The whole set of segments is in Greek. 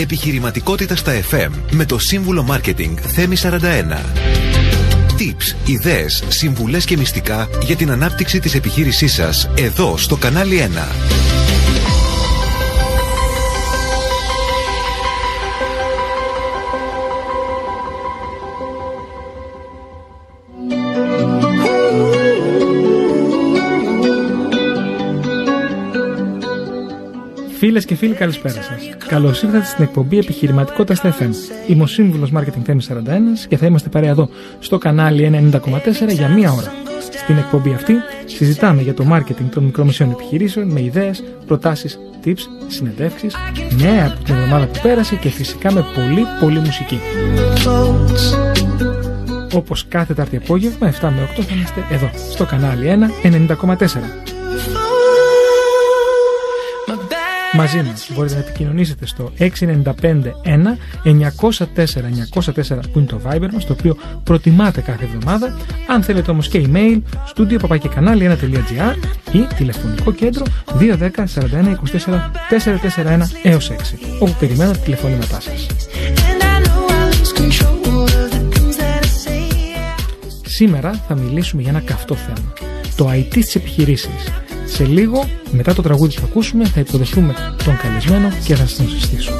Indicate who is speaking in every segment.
Speaker 1: Επιχειρηματικότητα στα FM με το σύμβουλο Μάρκετινγκ Θέμη 41. Tips, ιδέες, συμβουλές και μυστικά για την ανάπτυξη της επιχείρησής σας εδώ στο κανάλι 1.
Speaker 2: Φίλες και φίλοι, καλησπέρα σας. Καλώς ήρθατε στην εκπομπή Επιχειρηματικότητας στα FM. Είμαι ο σύμβουλος Marketing Θέμης 41 και θα είμαστε παρέα εδώ στο κανάλι 90,4 για μία ώρα. Στην εκπομπή αυτή συζητάμε για το marketing των μικρομεσαίων επιχειρήσεων με ιδέες, προτάσεις, tips, συνεντεύξεις, νέα από την εβδομάδα που πέρασε και φυσικά με πολύ πολύ μουσική. Όπως κάθε Τάρτη απόγευμα, 7 με 8 θα είμαστε εδώ, στο κανάλι 1 90,4. Μαζί μας. Μπορείτε να επικοινωνήσετε στο 695 904 904 που είναι το Viber μας, το οποίο προτιμάτε κάθε εβδομάδα. Αν θέλετε όμως και email, studio papakikανάλι1.gr ή τηλεφωνικό κέντρο 210 41 24 441 έως 6, όπου περιμένω τα τηλεφωνήματά σας. Σήμερα θα μιλήσουμε για ένα καυτό θέμα, το IT στις επιχειρήσεις. Σε λίγο, μετά το τραγούδι που θα ακούσουμε, θα υποδεχθούμε τον καλεσμένο και θα σας τον συστήσω.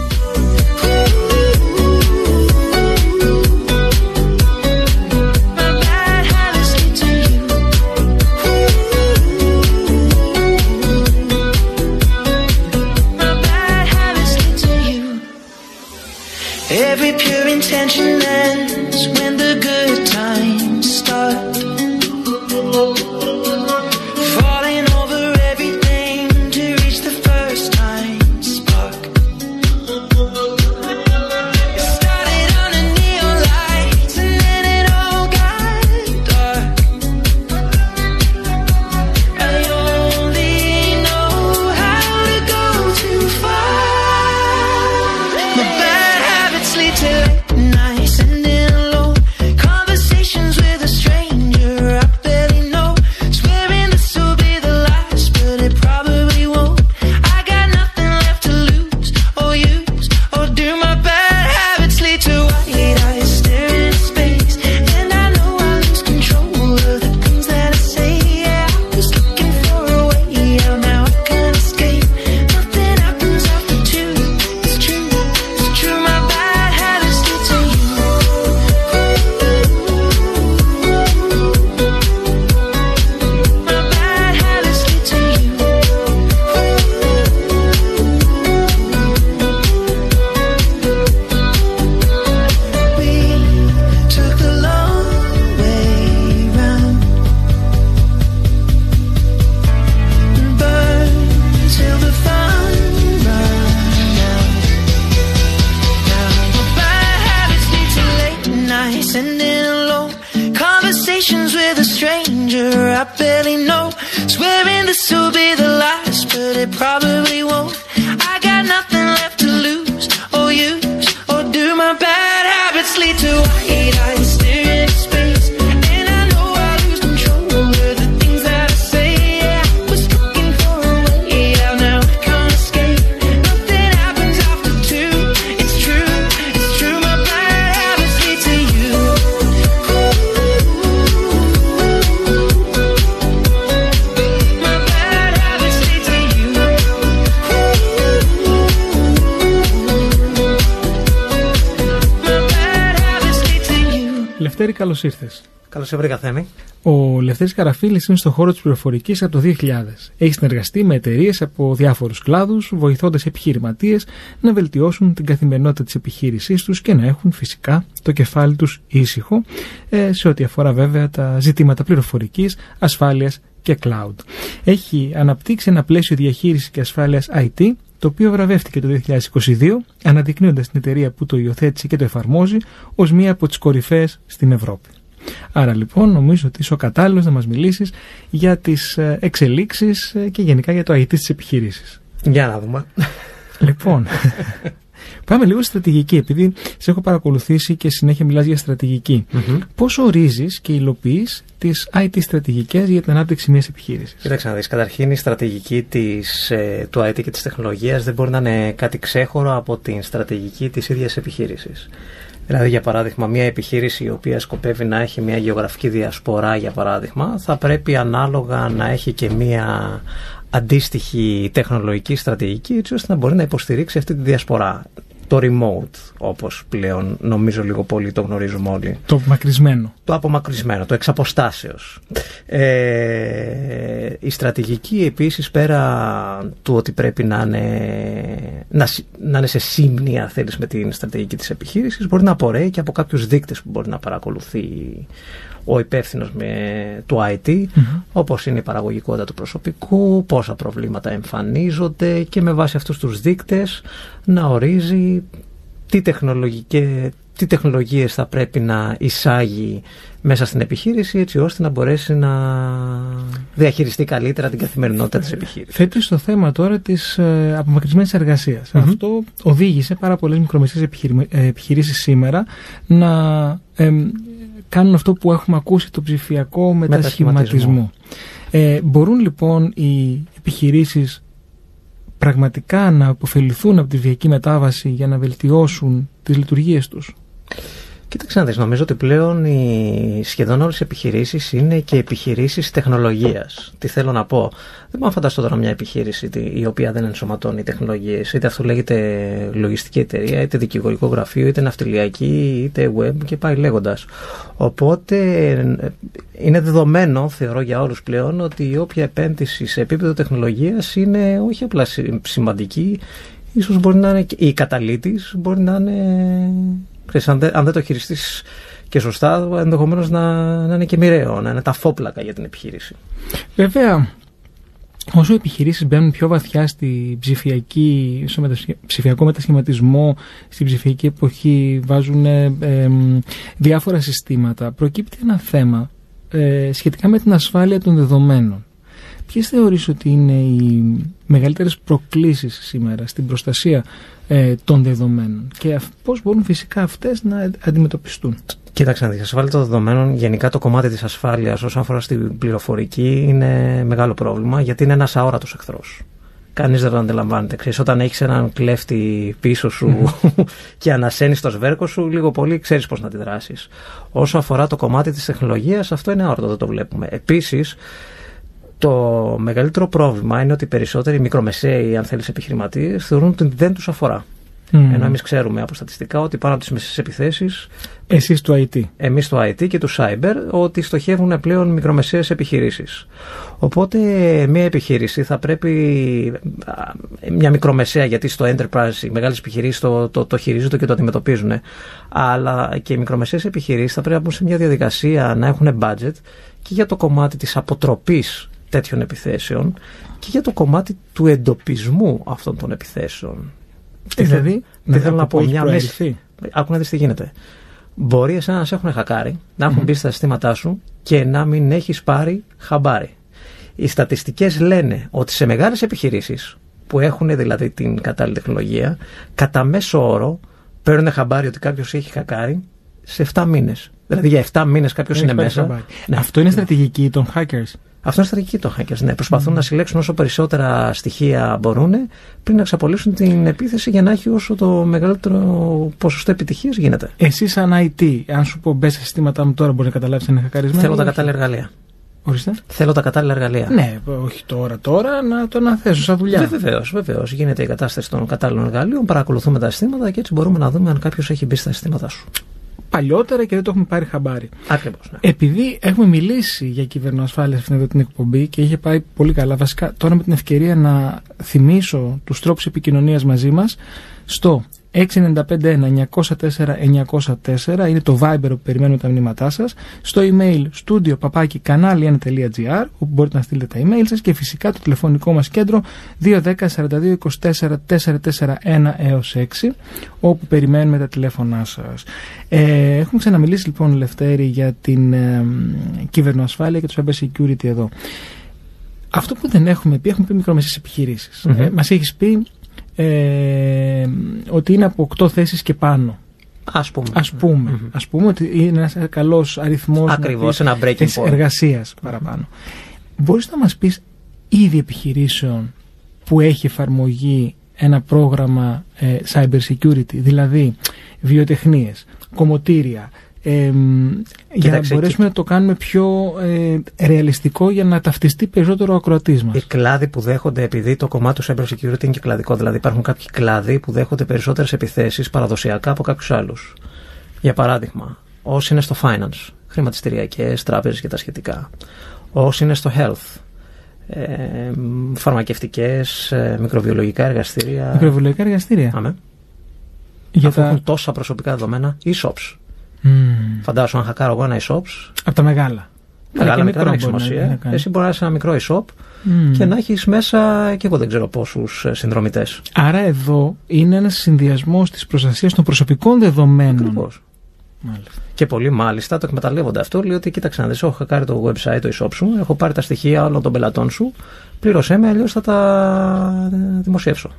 Speaker 2: Καλώ ήρθες.
Speaker 3: Καλώς σε βρήκα, Θέμη.
Speaker 2: Ο Λευτέρης Καραφίλης είναι στον χώρο της πληροφορικής από το 2000. Έχει συνεργαστεί με εταιρείες από διάφορους κλάδους, βοηθώντας επιχειρηματίες να βελτιώσουν την καθημερινότητα της επιχείρησής τους και να έχουν φυσικά το κεφάλι τους ήσυχο ε, σε ό,τι αφορά βέβαια τα ζητήματα πληροφορικής, ασφάλειας και cloud. Έχει αναπτύξει ένα πλαίσιο διαχείρισης και ασφάλειας IT το οποίο βραβεύτηκε το 2022, αναδεικνύοντας την εταιρεία που το υιοθέτησε και το εφαρμόζει ως μία από τις κορυφαίες στην Ευρώπη. Άρα λοιπόν νομίζω ότι είσαι ο κατάλληλος να μας μιλήσεις για τις ε, εξελίξεις ε, και γενικά για το IT της επιχείρησης.
Speaker 3: Για να δούμε.
Speaker 2: Λοιπόν,
Speaker 4: Πάμε λίγο στη στρατηγική, επειδή σε έχω παρακολουθήσει και συνέχεια μιλάς για στρατηγική. Mm-hmm. Πώς ορίζεις και υλοποιείς τις IT στρατηγικές για την ανάπτυξη μιας επιχείρησης;
Speaker 3: Κοίταξε να δεις, καταρχήν η στρατηγική της, ε, του IT και της τεχνολογίας δεν μπορεί να είναι κάτι ξέχωρο από την στρατηγική της ίδιας επιχείρησης. Δηλαδή, για παράδειγμα, μια επιχείρηση η οποία σκοπεύει να έχει μια γεωγραφική διασπορά, για παράδειγμα, θα πρέπει ανάλογα να έχει και μια αντίστοιχη τεχνολογική στρατηγική έτσι ώστε να μπορεί να υποστηρίξει αυτή τη διασπορά. Το remote, όπως πλέον νομίζω λίγο πολύ το γνωρίζουμε όλοι.
Speaker 4: Το απομακρυσμένο.
Speaker 3: Το απομακρυσμένο, το εξαποστάσεως. Ε, η στρατηγική επίσης πέρα του ότι πρέπει να είναι, να, να είναι σε σύμνοια θέλεις με την στρατηγική της επιχείρησης μπορεί να απορρέει και από κάποιους δείκτες που μπορεί να παρακολουθεί ο υπεύθυνος του IT, mm όπως είναι η παραγωγικότητα του προσωπικού, πόσα προβλήματα εμφανίζονται και με βάση αυτούς τους δείκτες να ορίζει τι, τι τεχνολογίες θα πρέπει να εισάγει μέσα στην επιχείρηση έτσι ώστε να μπορέσει να διαχειριστεί καλύτερα την καθημερινότητα της επιχείρησης.
Speaker 4: Θέτει στο θέμα τώρα της ε, απομακρυσμένης Αυτό οδήγησε πάρα πολλές μικρομεσαίες επιχειρήσεις σήμερα να κάνουν αυτό που έχουμε ακούσει, το ψηφιακό μετασχηματισμό. Ε, μπορούν λοιπόν οι επιχειρήσεις πραγματικά να αποφεληθούν από τη βιακή μετάβαση για να βελτιώσουν τις λειτουργίες τους;
Speaker 3: Κοίταξε να δεις, νομίζω ότι πλέον οι σχεδόν όλες οι επιχειρήσεις είναι και επιχειρήσεις τεχνολογίας. Τι θέλω να πω. Δεν μπορώ να φανταστώ τώρα μια επιχείρηση η οποία δεν ενσωματώνει τεχνολογίες. Είτε αυτό λέγεται λογιστική εταιρεία, είτε δικηγορικό γραφείο, είτε ναυτιλιακή, είτε web και πάει λέγοντας. Οπότε είναι δεδομένο, θεωρώ για όλους πλέον, ότι η όποια επένδυση σε επίπεδο τεχνολογίας είναι όχι απλά σημαντική, ίσως μπορεί να είναι η καταλήτης, μπορεί να είναι αν, δεν, αν δεν το χειριστείς και σωστά, ενδεχομένως να, να είναι και μοιραίο, να είναι τα φόπλακα για την επιχείρηση.
Speaker 4: Βέβαια, όσο οι επιχειρήσεις μπαίνουν πιο βαθιά στη ψηφιακή, στο ψηφιακό μετασχηματισμό, στην ψηφιακή εποχή, βάζουν ε, διάφορα συστήματα, προκύπτει ένα θέμα ε, σχετικά με την ασφάλεια των δεδομένων. Ποιες θεωρείς ότι είναι οι μεγαλύτερες προκλήσεις σήμερα στην προστασία ε, των δεδομένων και πώς μπορούν φυσικά αυτές να αντιμετωπιστούν;
Speaker 3: Κοίταξε να δεις, ασφάλεια των δεδομένων, γενικά το κομμάτι της ασφάλειας όσον αφορά στην πληροφορική είναι μεγάλο πρόβλημα γιατί είναι ένας αόρατος εχθρός. Κανείς δεν το αντιλαμβάνεται. Ξέρεις, όταν έχεις έναν κλέφτη πίσω σου και ανασένεις το σβέρκο σου, λίγο πολύ ξέρεις πώς να αντιδράσεις. Όσο αφορά το κομμάτι της τεχνολογίας, αυτό είναι αόρατο, δεν το βλέπουμε. Επίσης, το μεγαλύτερο πρόβλημα είναι ότι οι περισσότεροι μικρομεσαίοι, αν θέλεις, επιχειρηματίες θεωρούν ότι δεν τους αφορά. Mm. Ενώ εμείς ξέρουμε από στατιστικά ότι πάνω από τις μεσαίε επιθέσεις.
Speaker 4: Εσείς το IT.
Speaker 3: Εμείς το IT και το cyber, ότι στοχεύουν πλέον μικρομεσαίες επιχειρήσεις. Οπότε μια επιχείρηση θα πρέπει. Μια μικρομεσαία, γιατί στο enterprise οι μεγάλες επιχειρήσεις το, το, το χειρίζονται και το αντιμετωπίζουν. Αλλά και οι μικρομεσαίες επιχειρήσεις θα πρέπει να μπουν σε μια διαδικασία να έχουν budget και για το κομμάτι της αποτροπής τέτοιων επιθέσεων και για το κομμάτι του εντοπισμού αυτών των επιθέσεων.
Speaker 4: Τι δηλαδή,
Speaker 3: δεν θέλω να πω μια μέση. Άκου να δεις τι γίνεται. Μπορεί εσένα να σε έχουν χακάρει, να έχουν μπει στα συστήματά σου και να μην έχεις πάρει χαμπάρι. Οι στατιστικές λένε ότι σε μεγάλες επιχειρήσεις που έχουν δηλαδή την κατάλληλη τεχνολογία, κατά μέσο όρο παίρνουν χαμπάρι ότι κάποιος έχει χακάρει σε 7 μήνες. Δηλαδή για 7 μήνες κάποιος είναι μέσα.
Speaker 4: Ναι. Αυτό είναι στρατηγική των hackers.
Speaker 3: Αυτό είναι στρατηγική των hackers. Ναι. Προσπαθούν να συλλέξουν όσο περισσότερα στοιχεία μπορούν πριν να εξαπολύσουν την επίθεση για να έχει όσο το μεγαλύτερο ποσοστό επιτυχίας γίνεται.
Speaker 4: Εσύ, σαν IT, αν σου πω μπες σε συστήματά μου τώρα, μπορείς να καταλάβεις αν είναι χακαρισμένο.
Speaker 3: Θέλω τα κατάλληλα εργαλεία.
Speaker 4: Ορίστε.
Speaker 3: Θέλω τα κατάλληλα εργαλεία.
Speaker 4: Ναι, όχι τώρα, τώρα να το αναθέσω σαν δουλειά.
Speaker 3: Βεβαίως, βεβαίως. Γίνεται η κατάσταση των κατάλληλων εργαλείων, παρακολουθούμε τα συστήματα και έτσι μπορούμε να δούμε αν κάποιος έχει μπει στα συστήματά σου
Speaker 4: παλιότερα και δεν το έχουμε πάρει χαμπάρι.
Speaker 3: Ακριβώς. Ναι.
Speaker 4: Επειδή έχουμε μιλήσει για κυβερνοασφάλεια σε αυτήν εδώ την εκπομπή και είχε πάει πολύ καλά, βασικά τώρα με την ευκαιρία να θυμίσω τους τρόπους επικοινωνίας μαζί μας στο 695-904-904 είναι το Viber που περιμένουμε τα μηνύματά σας. Στο email studio παπάκι κανάλι1.gr όπου μπορείτε να στείλετε τα email σας και φυσικά το τηλεφωνικό μας κέντρο 210 42 24 441 έως 6 όπου περιμένουμε τα τηλέφωνά σας. Ε, έχουμε ξαναμιλήσει λοιπόν Λευτέρη για την ε, κυβερνοασφάλεια και το cyber security εδώ. Αυτό που δεν έχουμε πει, έχουμε πει μικρομεσαίες επιχειρήσεις. Mm-hmm. Ε, μας έχεις πει ε, ότι είναι από 8 θέσεις και πάνω.
Speaker 3: Ας πούμε.
Speaker 4: Ας πούμε,
Speaker 3: Μμμ.
Speaker 4: ας πούμε ότι είναι ένας καλός αριθμός
Speaker 3: Ακριβώς,
Speaker 4: να
Speaker 3: ένα breaking
Speaker 4: της
Speaker 3: point.
Speaker 4: εργασίας παραπάνω. Μπορείς να μας πεις είδη επιχειρήσεων που έχει εφαρμογή ένα πρόγραμμα ε, cyber security, δηλαδή βιοτεχνίες, κομμωτήρια, ε, μ, για να
Speaker 3: Κοίταξε,
Speaker 4: μπορέσουμε να το κάνουμε πιο ε, ρεαλιστικό για να ταυτιστεί περισσότερο ο ακροατής μας.
Speaker 3: Οι κλάδοι που δέχονται, επειδή το κομμάτι του cyber security είναι και κλαδικό, δηλαδή υπάρχουν κάποιοι κλάδοι που δέχονται περισσότερες επιθέσεις παραδοσιακά από κάποιους άλλους. Για παράδειγμα, όσοι είναι στο finance, χρηματιστηριακές, τράπεζες και τα σχετικά. Όσοι είναι στο health, ε, φαρμακευτικές, ε, μικροβιολογικά εργαστήρια.
Speaker 4: Μικροβιολογικά εργαστήρια.
Speaker 3: Αμέ.
Speaker 4: Για
Speaker 3: Αφού
Speaker 4: τα...
Speaker 3: έχουν τόσα προσωπικά δεδομένα, e-shops.
Speaker 4: Μμμ.
Speaker 3: Φαντάσου αν χακάρω εγώ ένα e-shops,
Speaker 4: από τα μεγάλα.
Speaker 3: μεγάλα
Speaker 4: και
Speaker 3: μικρά δεν έχει
Speaker 4: μικρό μπορεί να-
Speaker 3: σημασία.
Speaker 4: να κάνει.
Speaker 3: Εσύ μπορείς να είσαι ένα μικρό e-shop
Speaker 4: Μμμ.
Speaker 3: και να έχεις μέσα και εγώ δεν ξέρω πόσους συνδρομητές.
Speaker 4: Άρα εδώ είναι ένας συνδυασμός της προστασίας των προσωπικών δεδομένων.
Speaker 3: Ακριβώς.
Speaker 4: Μάλιστα.
Speaker 3: Και πολλοί μάλιστα το εκμεταλλεύονται αυτό. Λέει ότι κοίταξε να δεις, έχω χακάρει το website, το e-shop σου, έχω πάρει τα στοιχεία όλων των πελατών σου, πλήρωσέ με, αλλιώς θα τα δημοσιεύσω.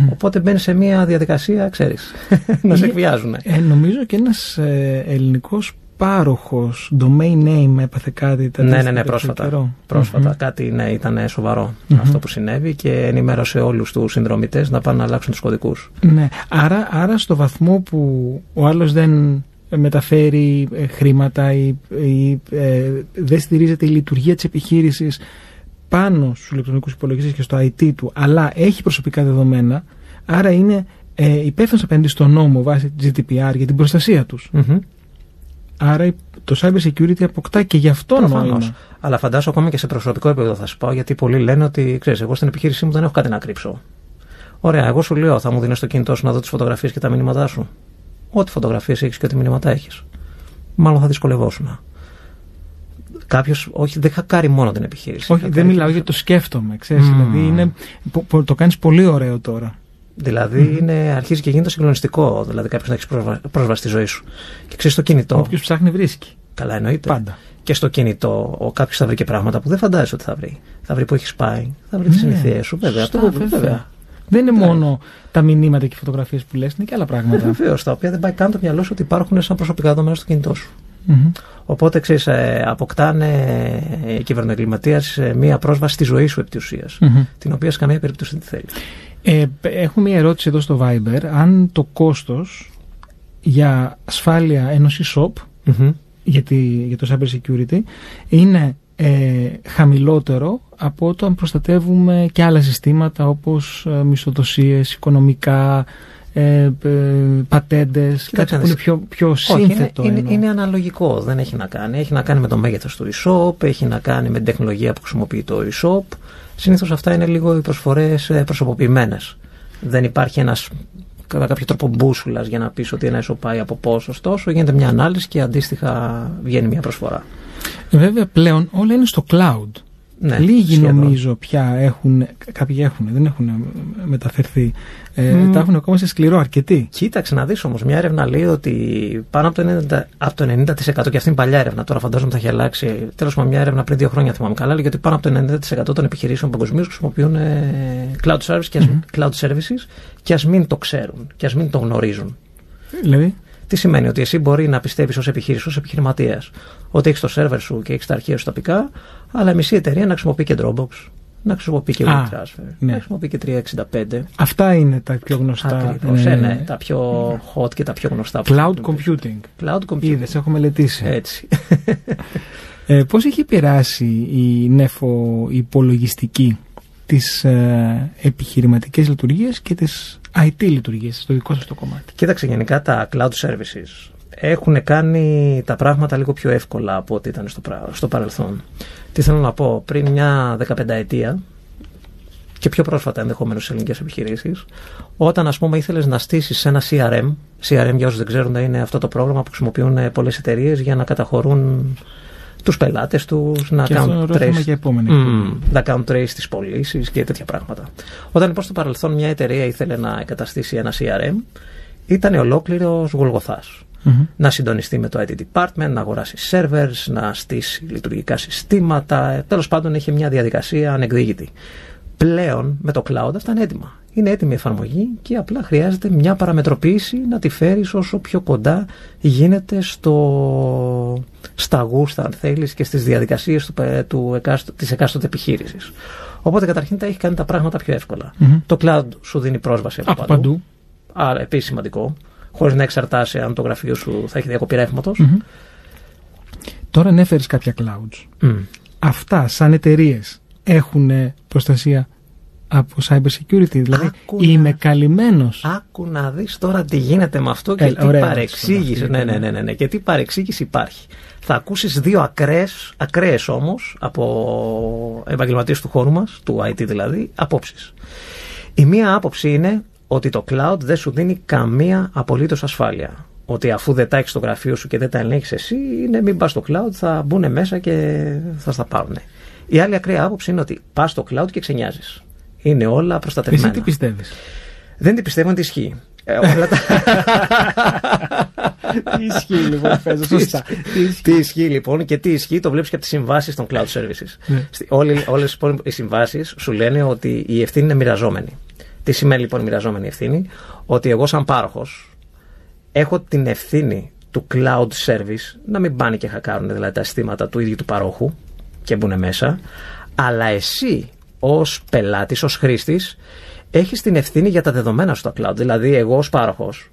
Speaker 4: Μμμ.
Speaker 3: Οπότε μπαίνει σε μια διαδικασία, ξέρεις, να σε
Speaker 4: Είναι-
Speaker 3: εκβιάζουν.
Speaker 4: Ε, νομίζω και ένας ε, ελληνικός πάροχος domain name έπαθε κάτι τα
Speaker 3: Ναι, ναι,
Speaker 4: τελευταίο
Speaker 3: ναι, πρόσφατα.
Speaker 4: καιρό.
Speaker 3: Πρόσφατα
Speaker 4: Μμμ.
Speaker 3: κάτι ναι, ήταν σοβαρό
Speaker 4: Μμμ.
Speaker 3: αυτό που συνέβη και ενημέρωσε όλους τους συνδρομητές να πάνε να αλλάξουν τους κωδικούς.
Speaker 4: Ναι, άρα, άρα στο βαθμό που ο άλλος δεν μεταφέρει ε, χρήματα ή, ή, ε, δεν στηρίζεται η λειτουργία της επιχείρησης πάνω στους ηλεκτρονικούς υπολογιστές και στο IT του, αλλά έχει προσωπικά δεδομένα, άρα είναι ε, υπεύθυνος απέναντι στον νόμο βάσει GDPR για την προστασία τους. Άρα το cyber security αποκτά και γι' αυτό
Speaker 3: Προφανώς.
Speaker 4: νόημα.
Speaker 3: Αλλά φαντάσου ακόμα και σε προσωπικό επίπεδο θα σου πω, γιατί πολλοί λένε ότι ξέρεις, εγώ στην επιχείρησή μου δεν έχω κάτι να κρύψω. Ωραία, εγώ σου λέω, θα μου δίνεις το κινητό σου να δω τις φωτογραφίες και τα μηνύματά σου. Ό,τι φωτογραφίες έχεις και ό,τι μηνύματα έχεις. Μάλλον θα δυσκολευόσουν. Κάποιος, όχι, δεν χακάρει μόνο την επιχείρηση.
Speaker 4: Όχι, δεν
Speaker 3: Χακάρει
Speaker 4: μιλάω
Speaker 3: και-
Speaker 4: γιατί το σκέφτομαι, ξέρεις,
Speaker 3: Μμμ.
Speaker 4: δηλαδή είναι, πο- πο- το κάνεις πολύ ωραίο τώρα.
Speaker 3: Δηλαδή είναι, αρχίζει και γίνεται συγκλονιστικό. Δηλαδή κάποιος να έχει πρόσβα, πρόσβαση στη ζωή σου. Και ξέρεις το κινητό.
Speaker 4: Όποιος ψάχνει βρίσκει,
Speaker 3: Καλά εννοείται.
Speaker 4: πάντα.
Speaker 3: Και στο κινητό ο κάποιος θα βρει και πράγματα που δεν φαντάζεσαι ότι θα βρει. Θα βρει που έχεις πάει, θα βρει τις
Speaker 4: Ναι,
Speaker 3: συνηθίες σου, βέβαια.
Speaker 4: σωστά,
Speaker 3: αυτό,
Speaker 4: βέβαια.
Speaker 3: βέβαια.
Speaker 4: Δεν είναι
Speaker 3: Ναι.
Speaker 4: μόνο τα μηνύματα και οι φωτογραφίες που λες, είναι και άλλα πράγματα.
Speaker 3: Βεβαίως, τα οποία δεν πάει καν το μυαλό σου ότι υπάρχουν σαν προσωπικά δεδομένα στο κινητό σου.
Speaker 4: Μμμ.
Speaker 3: Οπότε ξέρεις, αποκτάνε ε, οι κυβερνοεγκληματίες μία πρόσβαση στη ζωή σου επί της ουσίας,
Speaker 4: Μμμ.
Speaker 3: την οποία σε καμία περίπτωση δεν τη θέλει.
Speaker 4: Ε, π- έχω μία ερώτηση εδώ στο Viber. Αν το κόστος για ασφάλεια ενός e-shop για, τη- για το cyber security είναι ε, χαμηλότερο από το αν προστατεύουμε και άλλα συστήματα όπως ε, μισθοδοσίες, οικονομικά, ε, ε, πατέντες, κάτι
Speaker 3: να
Speaker 4: που
Speaker 3: δεις.
Speaker 4: είναι πιο, πιο
Speaker 3: Όχι, είναι,
Speaker 4: σύνθετο.
Speaker 3: είναι,
Speaker 4: εννοώ.
Speaker 3: είναι αναλογικό. Δεν έχει να κάνει. Έχει να κάνει με το μέγεθος του e-shop, έχει να κάνει με την τεχνολογία που χρησιμοποιεί το e-shop. Συνήθως αυτά είναι λίγο οι προσφορές προσωποποιημένες. Δεν υπάρχει ένας κατά κάποιο τρόπο μπούσουλας για να πεις ότι ένα e-shop πάει από πόσο ωστόσο. Γίνεται μια ανάλυση και αντίστοιχα βγαίνει μια προσφορά.
Speaker 4: Βέβαια πλέον όλα είναι στο cloud.
Speaker 3: Ναι,
Speaker 4: Λίγοι
Speaker 3: σχεδόν.
Speaker 4: νομίζω πια έχουν, κάποιοι έχουν, δεν έχουν μεταφερθεί. Ε,
Speaker 3: Μμ.
Speaker 4: Τα έχουν ακόμα σε σκληρό αρκετοί.
Speaker 3: Κοίταξε να δεις όμως, μια έρευνα λέει ότι πάνω από το 90%, από το 90% και αυτή είναι παλιά έρευνα, τώρα φαντάζομαι θα έχει αλλάξει. Τέλος πάντων, μια έρευνα πριν δύο χρόνια θυμάμαι καλά, λέει ότι πάνω από το 90% των επιχειρήσεων παγκοσμίως χρησιμοποιούν ε, cloud, service και ας,
Speaker 4: Μμμ.
Speaker 3: cloud services και ας μην το ξέρουν και ας μην το γνωρίζουν.
Speaker 4: Δηλαδή,
Speaker 3: Τι σημαίνει ότι εσύ μπορεί να πιστεύεις ως επιχείρηση, ως επιχειρηματίας, ότι έχεις το σερβερ σου και έχεις τα αρχεία σου τοπικά, αλλά η μισή εταιρεία να χρησιμοποιεί και Dropbox, να χρησιμοποιεί και
Speaker 4: Α,
Speaker 3: WeTransfer,
Speaker 4: ναι.
Speaker 3: να χρησιμοποιεί και 365.
Speaker 4: αυτά είναι τα πιο γνωστά.
Speaker 3: Ακριβώς,
Speaker 4: ε,
Speaker 3: ε, ναι, τα πιο hot και τα πιο γνωστά. που
Speaker 4: Cloud
Speaker 3: χρησιμοποιούν.
Speaker 4: computing.
Speaker 3: Cloud computing.
Speaker 4: Είδες, έχω μελετήσει.
Speaker 3: Έτσι.
Speaker 4: Ε, πώς έχει επηρεάσει η νεφο υπολογιστική τις ε, επιχειρηματικές λειτουργίες και τις IT λειτουργίες στο δικό σας το κομμάτι;
Speaker 3: Κοίταξε γενικά τα cloud services έχουν κάνει τα πράγματα λίγο πιο εύκολα από ό,τι ήταν στο, πρα- στο παρελθόν. Τι θέλω να πω, πριν μια 15 ετία και πιο πρόσφατα ενδεχομένως σε ελληνικές επιχειρήσεις, όταν ας πούμε ήθελες να στήσεις ένα CRM, CRM για όσους δεν ξέρουν είναι αυτό το πρόγραμμα που χρησιμοποιούν πολλές εταιρείες για να καταχωρούν τους πελάτες τους, να
Speaker 4: και αυτό
Speaker 3: κάνουν
Speaker 4: είναι ερώτημα
Speaker 3: trace
Speaker 4: για επόμενη.
Speaker 3: Mm, να κάνουν trace στις πωλήσει και τέτοια πράγματα. Όταν λοιπόν στο παρελθόν μια εταιρεία ήθελε να εγκαταστήσει ένα CRM, ήταν ολόκληρος γολγοθάς.
Speaker 4: Μμμ.
Speaker 3: Να συντονιστεί με το IT department, να αγοράσει servers, να στήσει λειτουργικά συστήματα. Τέλος πάντων είχε μια διαδικασία ανεκδίκητη. Πλέον με το cloud αυτά είναι έτοιμα. είναι έτοιμη εφαρμογή και απλά χρειάζεται μια παραμετροποίηση να τη φέρεις όσο πιο κοντά γίνεται στο, στα γούστα αν θέλεις και στις διαδικασίες του, του εκάστο, της εκάστοτε επιχείρησης. Οπότε καταρχήν τα έχει κάνει τα πράγματα πιο ευκολα Το cloud σου δίνει πρόσβαση από,
Speaker 4: από παντού. παντού.
Speaker 3: Άρα επίσης σημαντικό. Χωρίς να εξαρτάσει αν το γραφείο σου θα έχει διακοπή
Speaker 4: Τώρα ανέφερες κάποια clouds. Αυτά σαν εταιρείες έχουν προστασία από cyber security. Δηλαδή Άκου είμαι να... καλυμμένος.
Speaker 3: Άκου να δεις τώρα τι γίνεται με αυτό και τι παρεξήγηση. Ναι, ναι, ναι, ναι, ναι, και τι παρεξήγηση υπάρχει. Θα ακούσεις δύο ακραίες, ακραίες όμως, από επαγγελματίες του χώρου μας, του IT δηλαδή, απόψεις. Η μία άποψη είναι ότι το cloud δεν σου δίνει καμία απολύτως ασφάλεια. Ότι αφού δεν τα έχεις στο γραφείο σου και δεν τα ελέγχεις εσύ, είναι μην πας στο cloud, θα μπουν μέσα και θα στα πάρουν. Η άλλη ακραία άποψη είναι ότι πας στο cloud και ξενιάζεις. Είναι όλα προστατευμένα.
Speaker 4: Εσύ τι πιστεύεις;
Speaker 3: Δεν τι πιστεύω ότι ισχύει. Ε, όλα τα...
Speaker 4: τι ισχύει λοιπόν, παίζω σωστά.
Speaker 3: τι ισχύει λοιπόν και τι ισχύει το βλέπεις και από τις συμβάσεις των cloud services. Ναι. Όλες οι συμβάσεις σου λένε ότι η ευθύνη είναι μοιραζόμενη. Τι σημαίνει λοιπόν μοιραζόμενη ευθύνη, ότι εγώ σαν πάροχος έχω την ευθύνη του cloud service να μην πάνε και χακάρουν δηλαδή τα συστήματα του ίδιου του παρόχου και μπουν μέσα, αλλά εσύ ως πελάτης, ως χρήστης, έχεις την ευθύνη για τα δεδομένα στο cloud. Δηλαδή, εγώ ως πάροχος,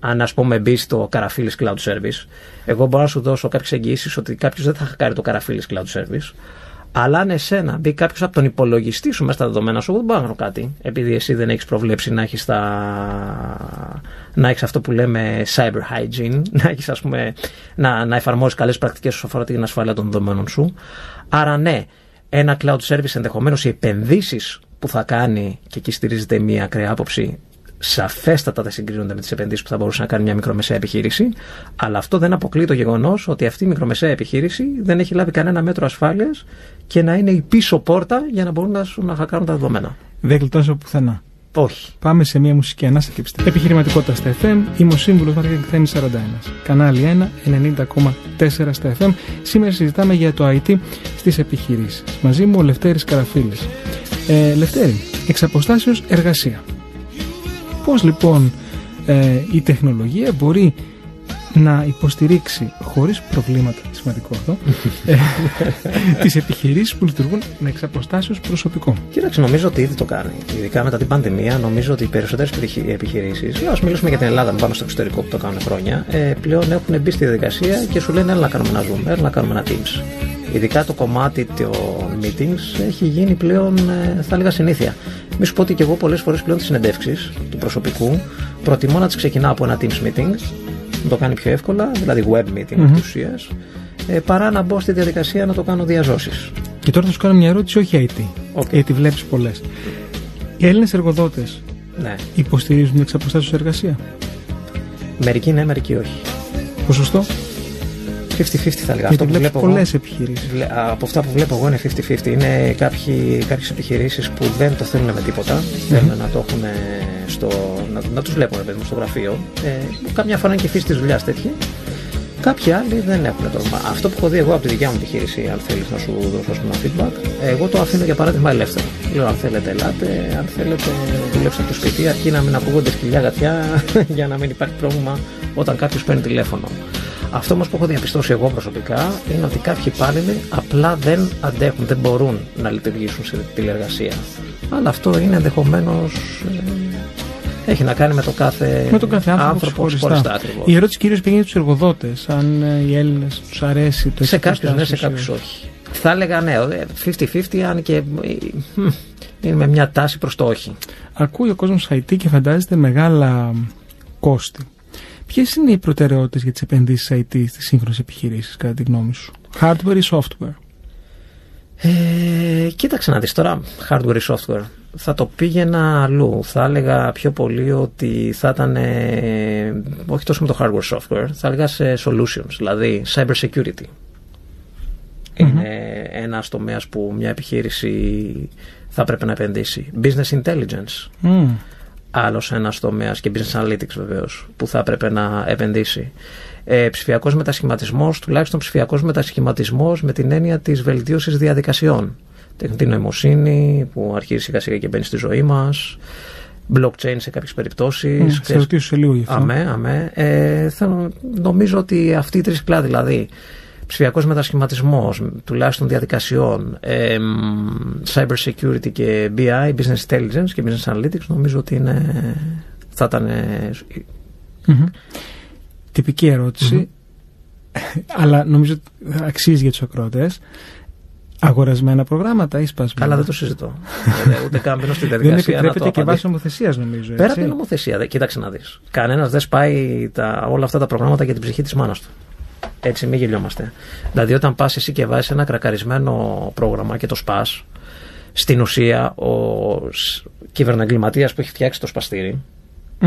Speaker 3: αν ας πούμε μπει στο Καραφίλης Cloud Service, εγώ μπορώ να σου δώσω κάποιες εγγυήσεις ότι κάποιος δεν θα χακάρει το Καραφίλης Cloud Service, αλλά αν εσένα μπει κάποιος από τον υπολογιστή σου μέσα στα δεδομένα σου, εγώ δεν μπορώ να κάνω κάτι. Επειδή εσύ δεν έχεις προβλέψει να έχεις τα... να έχεις αυτό που λέμε cyber hygiene, να, έχεις, ας πούμε, να, να εφαρμόσει καλές πρακτικές όσον αφορά την ασφάλεια των δεδομένων σου. Άρα, ναι, ένα cloud service ενδεχομένως οι επενδύσεις που θα κάνει, και εκεί στηρίζεται μια ακραία άποψη, σαφέστατα δεν συγκρίνονται με τις επενδύσεις που θα μπορούσε να κάνει μια μικρομεσαία επιχείρηση. Αλλά αυτό δεν αποκλεί το γεγονός ότι αυτή η μικρομεσαία επιχείρηση δεν έχει λάβει κανένα μέτρο ασφάλειας και να είναι η πίσω πόρτα για να μπορούν να σου να χακάρουν τα δεδομένα.
Speaker 4: Δεν γλιτώσω πουθενά.
Speaker 3: Όχι.
Speaker 4: Πάμε σε μια μουσική ανάσα και Επιχειρηματικότητα στα FM. Είμαι ο σύμβουλο Μάρκετ Θέμη 41. Κανάλι 1, 90,4 στα FM. Σήμερα συζητάμε για το IT στις επιχειρήσεις. Μαζί μου ο Λευτέρης Καραφίλης. Ε, Λευτέρη, εξ εργασία. Πώς λοιπόν ε, η τεχνολογία μπορεί να υποστηρίξει χωρίς προβλήματα, σημαντικό αυτό, ε, τις επιχειρήσεις που λειτουργούν με εξαποστάσεως προσωπικό.
Speaker 3: Κοίταξε, νομίζω ότι ήδη το κάνει. Ειδικά μετά την πανδημία, νομίζω ότι οι περισσότερες επιχειρήσεις, ας μιλήσουμε για την Ελλάδα, μην πάμε στο εξωτερικό που το κάνουν χρόνια, ε, πλέον έχουν μπει στη διαδικασία και σου λένε έλα να κάνουμε ένα Zoom, έλα να κάνουμε ένα Teams. Ειδικά το κομμάτι των meetings έχει γίνει πλέον, ε, θα έλεγα, συνήθεια. Μη σου πω ότι και εγώ πολλές φορές πλέον τις συνεντεύξεις του προσωπικού προτιμώ να τις ξεκινάω από ένα Teams meeting να το κάνει πιο εύκολα, δηλαδή web meeting mm-hmm. ουσίας, ε, παρά να μπω στη διαδικασία να το κάνω διαζώσεις.
Speaker 4: Και τώρα θα σου κάνω μια ερώτηση, όχι IT, okay. γιατί βλέπεις πολλές. Οι Έλληνες εργοδότες ναι. υποστηρίζουν εξ αποστάσεως εργασία;
Speaker 3: Μερικοί ναι, μερικοί όχι.
Speaker 4: Ποσοστό;
Speaker 3: 50-50 θα έλεγα.
Speaker 4: Αυτό που βλέπω πολλές επιχειρήσεις.
Speaker 3: Από αυτά που βλέπω εγώ είναι 50-50. Είναι κάποιες επιχειρήσεις που δεν το θέλουν με τίποτα. Mm-hmm. Θέλουν να το έχουν στο. να, να τους βλέπουν παιδί, στο γραφείο. Ε, καμιά φορά είναι και φύση της δουλειάς τέτοια. Κάποιοι άλλοι δεν έχουν το. Αυτό που έχω δει εγώ από τη δικιά μου επιχείρηση, αν θέλεις να σου δώσω ένα feedback, εγώ το αφήνω για παράδειγμα ελεύθερο. Λέω αν θέλετε, ελάτε, αν θέλετε, δουλέψτε από το σπίτι, αρκεί να μην ακούγονται σκυλιά γατιά για να μην υπάρχει πρόβλημα όταν κάποιος παίρνει τηλέφωνο. Αυτό όμως που έχω διαπιστώσει εγώ προσωπικά είναι ότι κάποιοι υπάλληλοι απλά δεν αντέχουν, δεν μπορούν να λειτουργήσουν σε τηλεργασία. Αλλά αυτό είναι ενδεχομένως. Ε, έχει να κάνει με το κάθε,
Speaker 4: με τον κάθε άνθρωπο χωριστά. Η ερώτηση κυρίως πηγαίνει στους εργοδότες, αν ε, οι Έλληνες τους αρέσει το
Speaker 3: Σε κάποιους ναι, σε κάποιους όχι. Θα έλεγα ναι, 50-50, αν και είναι με μια τάση προς το όχι.
Speaker 4: Ακούει ο κόσμος IT και φαντάζεται μεγάλα κόστη. Ποιες είναι οι προτεραιότητες για τις επενδύσεις IT στις σύγχρονες επιχειρήσεις, κατά τη γνώμη σου, hardware ή software;
Speaker 3: Ε, κοίταξε να δεις τώρα, hardware ή software. Θα το πήγαινα αλλού. Θα έλεγα πιο πολύ ότι θα ήταν, ε, όχι τόσο με το hardware software, θα έλεγα σε solutions, δηλαδή cyber security. Είναι ένα τομέας που μια επιχείρηση θα πρέπει να επενδύσει. Business intelligence άλλος ένας τομέας και business analytics βεβαίως που θα έπρεπε να επενδύσει. Ε, ψηφιακός μετασχηματισμός, τουλάχιστον ψηφιακός μετασχηματισμός με την έννοια της βελτίωσης διαδικασιών. Τεχνητή νοημοσύνη που αρχίζει σιγά σιγά και μπαίνει στη ζωή μας. blockchain σε κάποιες περιπτώσεις.
Speaker 4: Mm, σε ρωτήσω σε λίγο γι' αυτό.
Speaker 3: Αμέ, αμέ. Ε, θα, νομίζω ότι αυτοί οι τρεις κλάδοι, δηλαδή ψηφιακός μετασχηματισμός, τουλάχιστον διαδικασιών, ε, cyber security και BI, business intelligence και business analytics, νομίζω ότι είναι, θα ήταν.
Speaker 4: Mm-hmm. Τυπική ερώτηση, mm-hmm. αλλά νομίζω ότι αξίζει για τους ακροατές. Αγορασμένα προγράμματα ή σπασμένα;
Speaker 3: Καλά, δεν το συζητώ. Ούτε καν μπαίνω στην διαδικασία.
Speaker 4: Δεν επιτρέπεται και βάσει νομοθεσίας, νομίζω.
Speaker 3: Πέρα από την νομοθεσία, κοίταξε να δεις. Κανένας δεν σπάει τα, όλα αυτά τα προγράμματα για την ψυχή της μάνας του. Έτσι, μην γελιόμαστε. Δηλαδή, όταν πας εσύ και βάζεις ένα κρακαρισμένο πρόγραμμα και το σπα, στην ουσία ο κυβερνοεγκληματίας που έχει φτιάξει το σπαστήρι.
Speaker 4: Mm.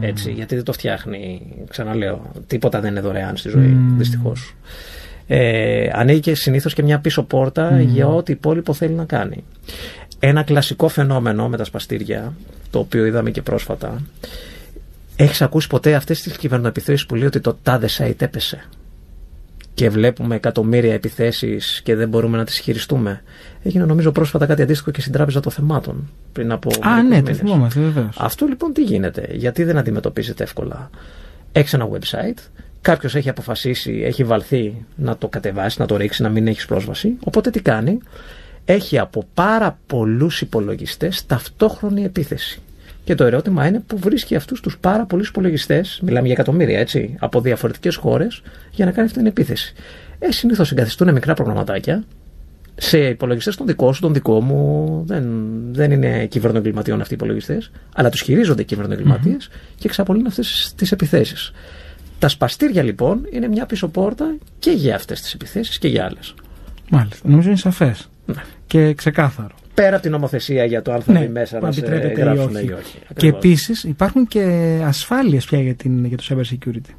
Speaker 3: Έτσι, γιατί δεν το φτιάχνει, ξαναλέω. Τίποτα δεν είναι δωρεάν στη ζωή, mm. δυστυχώς ε, ανοίγει συνήθως και μια πίσω πόρτα για ό,τι υπόλοιπο θέλει να κάνει. Ένα κλασικό φαινόμενο με τα σπαστήρια, το οποίο είδαμε και πρόσφατα, έχεις ακούσει ποτέ αυτές τις κυβερνοεπιθέσεις που λέει ότι το τάδε site έπεσε και βλέπουμε εκατομμύρια επιθέσεις και δεν μπορούμε να τις χειριστούμε. Έγινε νομίζω πρόσφατα κάτι αντίστοιχο και στην Τράπεζα των Θεμάτων πριν από.
Speaker 4: Α, ναι, το θυμόμαστε βεβαίως.
Speaker 3: Αυτό λοιπόν τι γίνεται, γιατί δεν αντιμετωπίζεται εύκολα; Έχει ένα website, Κάποιος έχει αποφασίσει, έχει βαλθεί να το κατεβάσει, να το ρίξει, να μην έχεις πρόσβαση. Οπότε τι κάνει, έχει από πάρα πολλούς υπολογιστές ταυτόχρονη επίθεση. Και το ερώτημα είναι πού βρίσκει αυτούς τους πάρα πολλούς υπολογιστές, μιλάμε για εκατομμύρια έτσι, από διαφορετικές χώρες, για να κάνει αυτή την επίθεση. Ε, συνήθως συγκαθιστούν μικρά προγραμματάκια σε υπολογιστές των δικών σου, των δικό μου. Δεν, δεν είναι κυβερνοεγκληματιών αυτοί οι υπολογιστές, αλλά τους χειρίζονται κυβερνοεγκληματίες mm-hmm. και εξαπολύουν αυτές τις επιθέσεις. Τα σπαστήρια λοιπόν είναι μια πίσω πόρτα και για αυτές τις επιθέσεις και για άλλες.
Speaker 4: Μάλιστα. Νομίζω είναι σαφές.
Speaker 3: Ναι.
Speaker 4: Και ξεκάθαρο.
Speaker 3: Πέρα από την νομοθεσία για το αν θα
Speaker 4: ναι,
Speaker 3: μέσα να
Speaker 4: σε γράψουν ή όχι. Και επίσης υπάρχουν και ασφάλειες πια για, την, για το cyber security.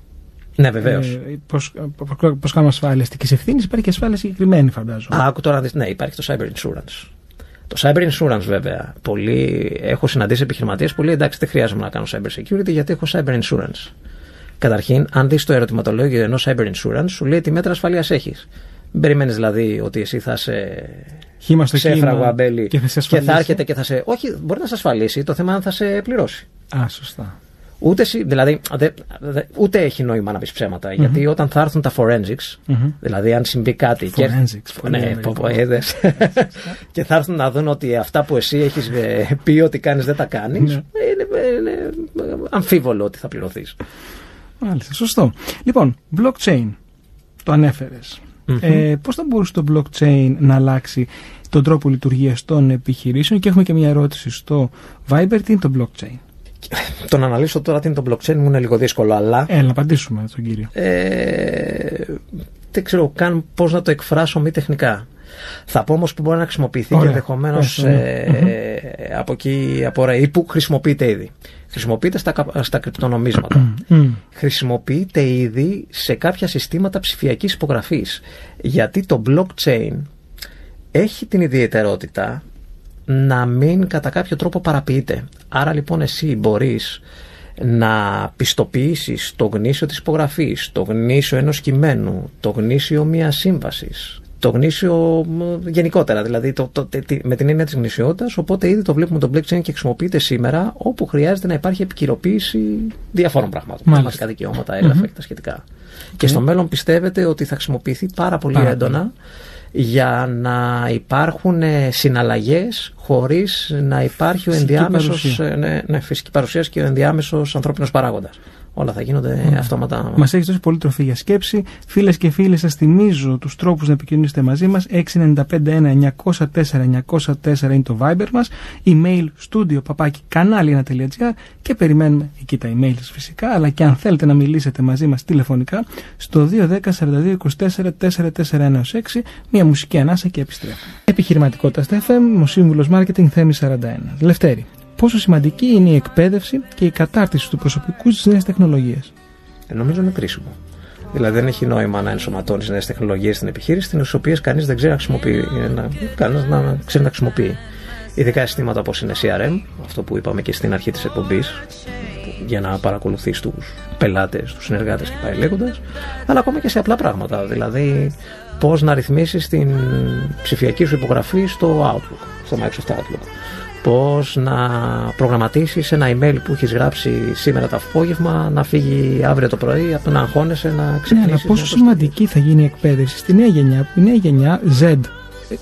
Speaker 3: Ναι, βεβαίως.
Speaker 4: Ε, Πώ πώς κάνουμε ασφάλειαστικη ευθύνης, υπάρχει και ασφάλεια συγκεκριμένη, φαντάζομαι.
Speaker 3: Α, άκου τώρα, ναι, υπάρχει το cyber insurance. Το cyber insurance, βέβαια. Πολλοί, έχω συναντήσει επιχειρηματίες που λέει εντάξει, δεν χρειάζομαι να κάνω cyber security γιατί έχω cyber insurance. Καταρχήν, αν δεις το ερωτηματολόγιο ενός cyber insurance, σου λέει τι μέτρα ασφαλείας έχεις. Μην περιμένεις δηλαδή ότι εσύ θα σε.
Speaker 4: Χήμα στο
Speaker 3: ξέφραγο αμπέλι
Speaker 4: και θα,
Speaker 3: και θα έρχεται και θα σε. Όχι, μπορεί να σε ασφαλίσει. Το θέμα είναι αν θα σε πληρώσει.
Speaker 4: Α, σωστά.
Speaker 3: Ούτε, δηλαδή, δε, δε, ούτε έχει νόημα να πεις ψέματα. Mm-hmm. Γιατί όταν θα έρθουν τα forensics, mm-hmm. δηλαδή αν συμβεί κάτι.
Speaker 4: Forensics,
Speaker 3: και, ναι, και θα έρθουν να δουν ότι αυτά που εσύ έχεις ε, πει ότι κάνεις δεν τα κάνεις. Ναι. είναι, είναι αμφίβολο ότι θα πληρωθείς.
Speaker 4: Μάλιστα, σωστό. Λοιπόν, blockchain, το ανεφερες Ε, πώς θα μπορούσε το blockchain να αλλάξει τον τρόπο λειτουργίας των επιχειρήσεων; Και έχουμε και μια ερώτηση στο Viber, τι είναι το blockchain;
Speaker 3: Το να αναλύσω τώρα τι είναι το blockchain μου είναι λίγο δύσκολο, αλλά...
Speaker 4: Ε, να απαντήσουμε τον κύριο.
Speaker 3: Ε, δεν ξέρω καν πώς να το εκφράσω μη τεχνικά. Θα πω όμως που μπορεί να χρησιμοποιηθεί Ωραία. και ενδεχομένω ε, από εκεί από ή που χρησιμοποιείται ήδη. Χρησιμοποιείται στα, στα κρυπτονομίσματα. Χρησιμοποιείται ήδη σε κάποια συστήματα ψηφιακής υπογραφής. Γιατί το blockchain έχει την ιδιαιτερότητα να μην κατά κάποιο τρόπο παραποιείται. Άρα λοιπόν εσύ μπορείς να πιστοποιήσεις το γνήσιο της υπογραφής, το γνήσιο ενός κειμένου, το γνήσιο μιας σύμβασης, το γνήσιο γενικότερα, δηλαδή το, το, με την έννοια της γνησιότητας. Οπότε ήδη το βλέπουμε το blockchain και χρησιμοποιείται σήμερα όπου χρειάζεται να υπάρχει επικυροποίηση διαφόρων πραγμάτων. Σημαντικά δικαιώματα, έγγραφα και τα σχετικά. Και στο μέλλον πιστεύετε ότι θα χρησιμοποιηθεί πάρα πολύ πάρα έντονα για να υπάρχουν ε, συναλλαγές χωρίς να υπάρχει ο ενδιάμεσος, ε, ναι, ναι, φυσική παρουσία και ο ενδιάμεσος ανθρώπινος παράγοντας όλα θα γίνονται mm. αυτόματα.
Speaker 4: Μας έχεις δώσει πολύ τροφή για σκέψη. Φίλες και φίλοι, σας θυμίζω τους τρόπους να επικοινωνήσετε μαζί μας. 695-1904-904 είναι το Viber μας. Email studio παπάκι κανάλι1.gr και περιμένουμε εκεί τα email σα φυσικά. Αλλά και αν θέλετε να μιλήσετε μαζί μας τηλεφωνικά στο 210-4224-441-6 μια μουσική ανάσα και επιστρέφουμε. Επιχειρηματικότητα στα FM, ο σύμβουλος Marketing Θέμης 41. Λευτέρη πόσο σημαντική είναι η εκπαίδευση και η κατάρτιση του προσωπικού στις νέες τεχνολογίες.
Speaker 3: Ε, νομίζω είναι κρίσιμο. Δηλαδή δεν έχει νόημα να ενσωματώνεις νέες τεχνολογίες στην επιχείρηση, τι οποίες κανείς δεν ξέρει να χρησιμοποιεί. Να, κανείς να ξέρει να χρησιμοποιεί. Ειδικά συστήματα όπως είναι CRM, αυτό που είπαμε και στην αρχή της εκπομπής, για να παρακολουθείς τους πελάτες, τους συνεργάτες και πάει λέγοντας, αλλά ακόμα και σε απλά πράγματα. Δηλαδή, πώς να ρυθμίσεις την ψηφιακή σου υπογραφή στο Outlook, στο Microsoft Outlook πώς να προγραμματίσεις ένα email που έχεις γράψει σήμερα το απόγευμα να φύγει αύριο το πρωί από το να αγχώνεσαι να ξυπνήσεις.
Speaker 4: Ναι, αλλά πόσο σημαντική θα γίνει η εκπαίδευση στη νέα γενιά, που η νέα γενιά Z,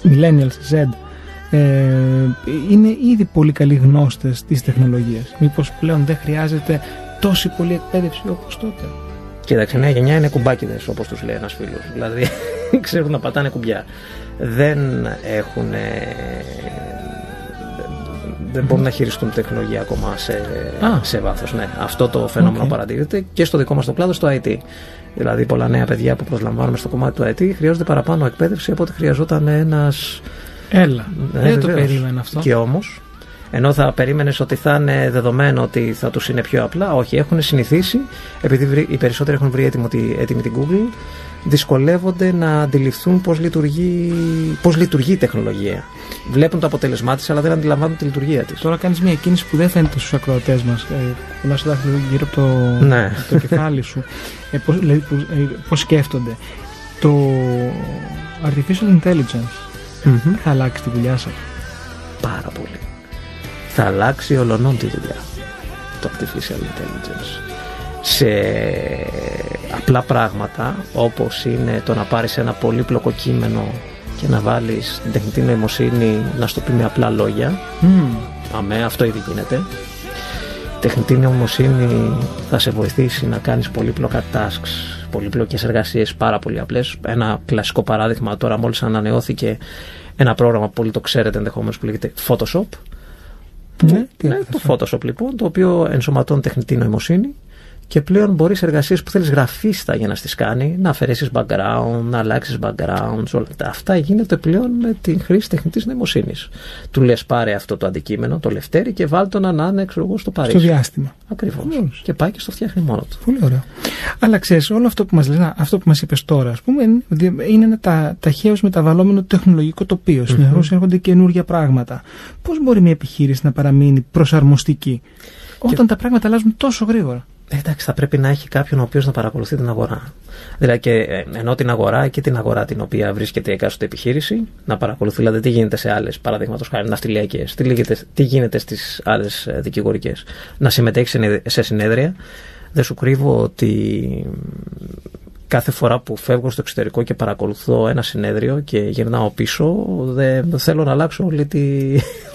Speaker 4: millennials Z, ε, είναι ήδη πολύ καλοί γνώστες της τεχνολογίας. Μήπως πλέον δεν χρειάζεται τόση πολλή εκπαίδευση όπως τότε;
Speaker 3: Κοίταξε, η νέα γενιά είναι κουμπάκιδες όπως τους λέει ένας φίλος. Δηλαδή ξέρουν να πατάνε κουμπιά. Δεν έχουν δεν μπορούν να χειριστούν τεχνολογία ακόμα σε, σε βάθος. Ναι, αυτό το φαινόμενο okay. παρατηρείται και στο δικό μας το κλάδο, στο IT. Δηλαδή, πολλά νέα παιδιά που προσλαμβάνουμε στο κομμάτι του IT χρειάζονται παραπάνω εκπαίδευση από ό,τι χρειαζόταν ένα.
Speaker 4: Έλα. Ναι, δεν το περίμενα αυτό.
Speaker 3: Και όμως, ενώ θα περίμενες ότι θα είναι δεδομένο ότι θα τους είναι πιο απλά, όχι, έχουν συνηθίσει, επειδή οι περισσότεροι έχουν βρει έτοιμο, έτοιμη την Google, δυσκολεύονται να αντιληφθούν πώς λειτουργεί, πώς λειτουργεί η τεχνολογία. Βλέπουν το αποτέλεσμά της, αλλά δεν αντιλαμβάνουν τη λειτουργία της.
Speaker 4: Τώρα κάνεις μια κίνηση που δεν φαίνεται στου ακροατές μας. Ε, να σου δάχτυλο γύρω από το, ναι. το κεφάλι σου. Ε, πώς, δηλαδή, ε, σκέφτονται. Το artificial intelligence mm-hmm. θα αλλάξει τη δουλειά σας.
Speaker 3: Πάρα πολύ. Θα αλλάξει ολονών τη δουλειά. Το artificial intelligence. Σε απλά πράγματα όπως είναι το να πάρεις ένα πολύπλοκο κείμενο και να βάλεις την τεχνητή νοημοσύνη να στο πει με απλά λόγια. Mm. αμέ αυτό ήδη γίνεται. Η τεχνητή νοημοσύνη θα σε βοηθήσει να κάνεις πολύπλοκα tasks πολύπλοκες εργασίες πάρα πολύ απλές. Ένα κλασικό παράδειγμα τώρα μόλις ανανεώθηκε ένα πρόγραμμα που πολύ το ξέρετε ενδεχομένως που λέγεται Photoshop ναι, ναι, το Photoshop λοιπόν το οποίο ενσωματώνει τεχνητή νοημοσύνη και πλέον μπορείς εργασίες που θέλεις γραφίστα για να τις κάνει, να αφαιρέσεις background, να αλλάξεις background, όλα αυτά. Αυτά γίνεται πλέον με την χρήση τεχνητής νοημοσύνης. Του λες πάρε αυτό το αντικείμενο, το λευτέρι και βάλ το να είναι ξέρω εγώ στο Παρίσι.
Speaker 4: Στο διάστημα.
Speaker 3: Ακριβώς. Και πάει και στο φτιάχνει μόνο του.
Speaker 4: Πολύ ωραίο. Αλλά ξέρεις, όλο αυτό που μας λες, αυτό που μας είπες τώρα, ας πούμε, είναι ένα τα, ταχαίω μεταβαλλόμενο τεχνολογικό τοπίο. Mm-hmm. Συνεχώ έρχονται καινούργια πράγματα. Πώς μπορεί μια επιχείρηση να παραμείνει προσαρμοστική όταν τα πράγματα αλλάζουν τόσο γρήγορα;
Speaker 3: Ε, εντάξει, θα πρέπει να έχει κάποιον ο οποίος να παρακολουθεί την αγορά. Δηλαδή, και, ε, ενώ την αγορά και την αγορά την οποία βρίσκεται η εκάστοτε επιχείρηση, να παρακολουθεί δηλαδή τι γίνεται σε άλλες, παραδείγματος χάρη ναυτιλιακές, τι, τι γίνεται στις άλλες δικηγορικές. Να συμμετέχει σε συνέδρια. Δεν σου κρύβω ότι κάθε φορά που φεύγω στο εξωτερικό και παρακολουθώ ένα συνέδριο και γυρνάω πίσω, δεν θέλω να αλλάξω όλη, τη...